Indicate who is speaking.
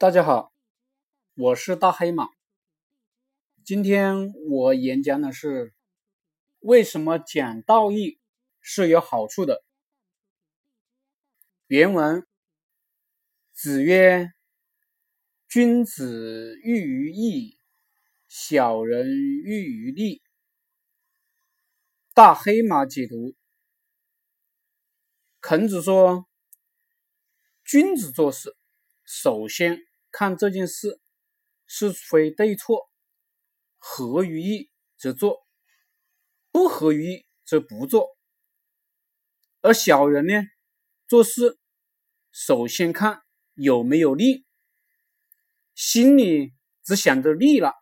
Speaker 1: 大家好，我是大黑马。今天我演讲的是为什么讲道义是有好处的。原文：子曰：“君子喻于义，小人喻于利。”大黑马解读：孔子说，君子做事，首先。看这件事是非对错，合于义则做，不合于义则不做。而小人呢，做事首先看有没有利，心里只想着利了，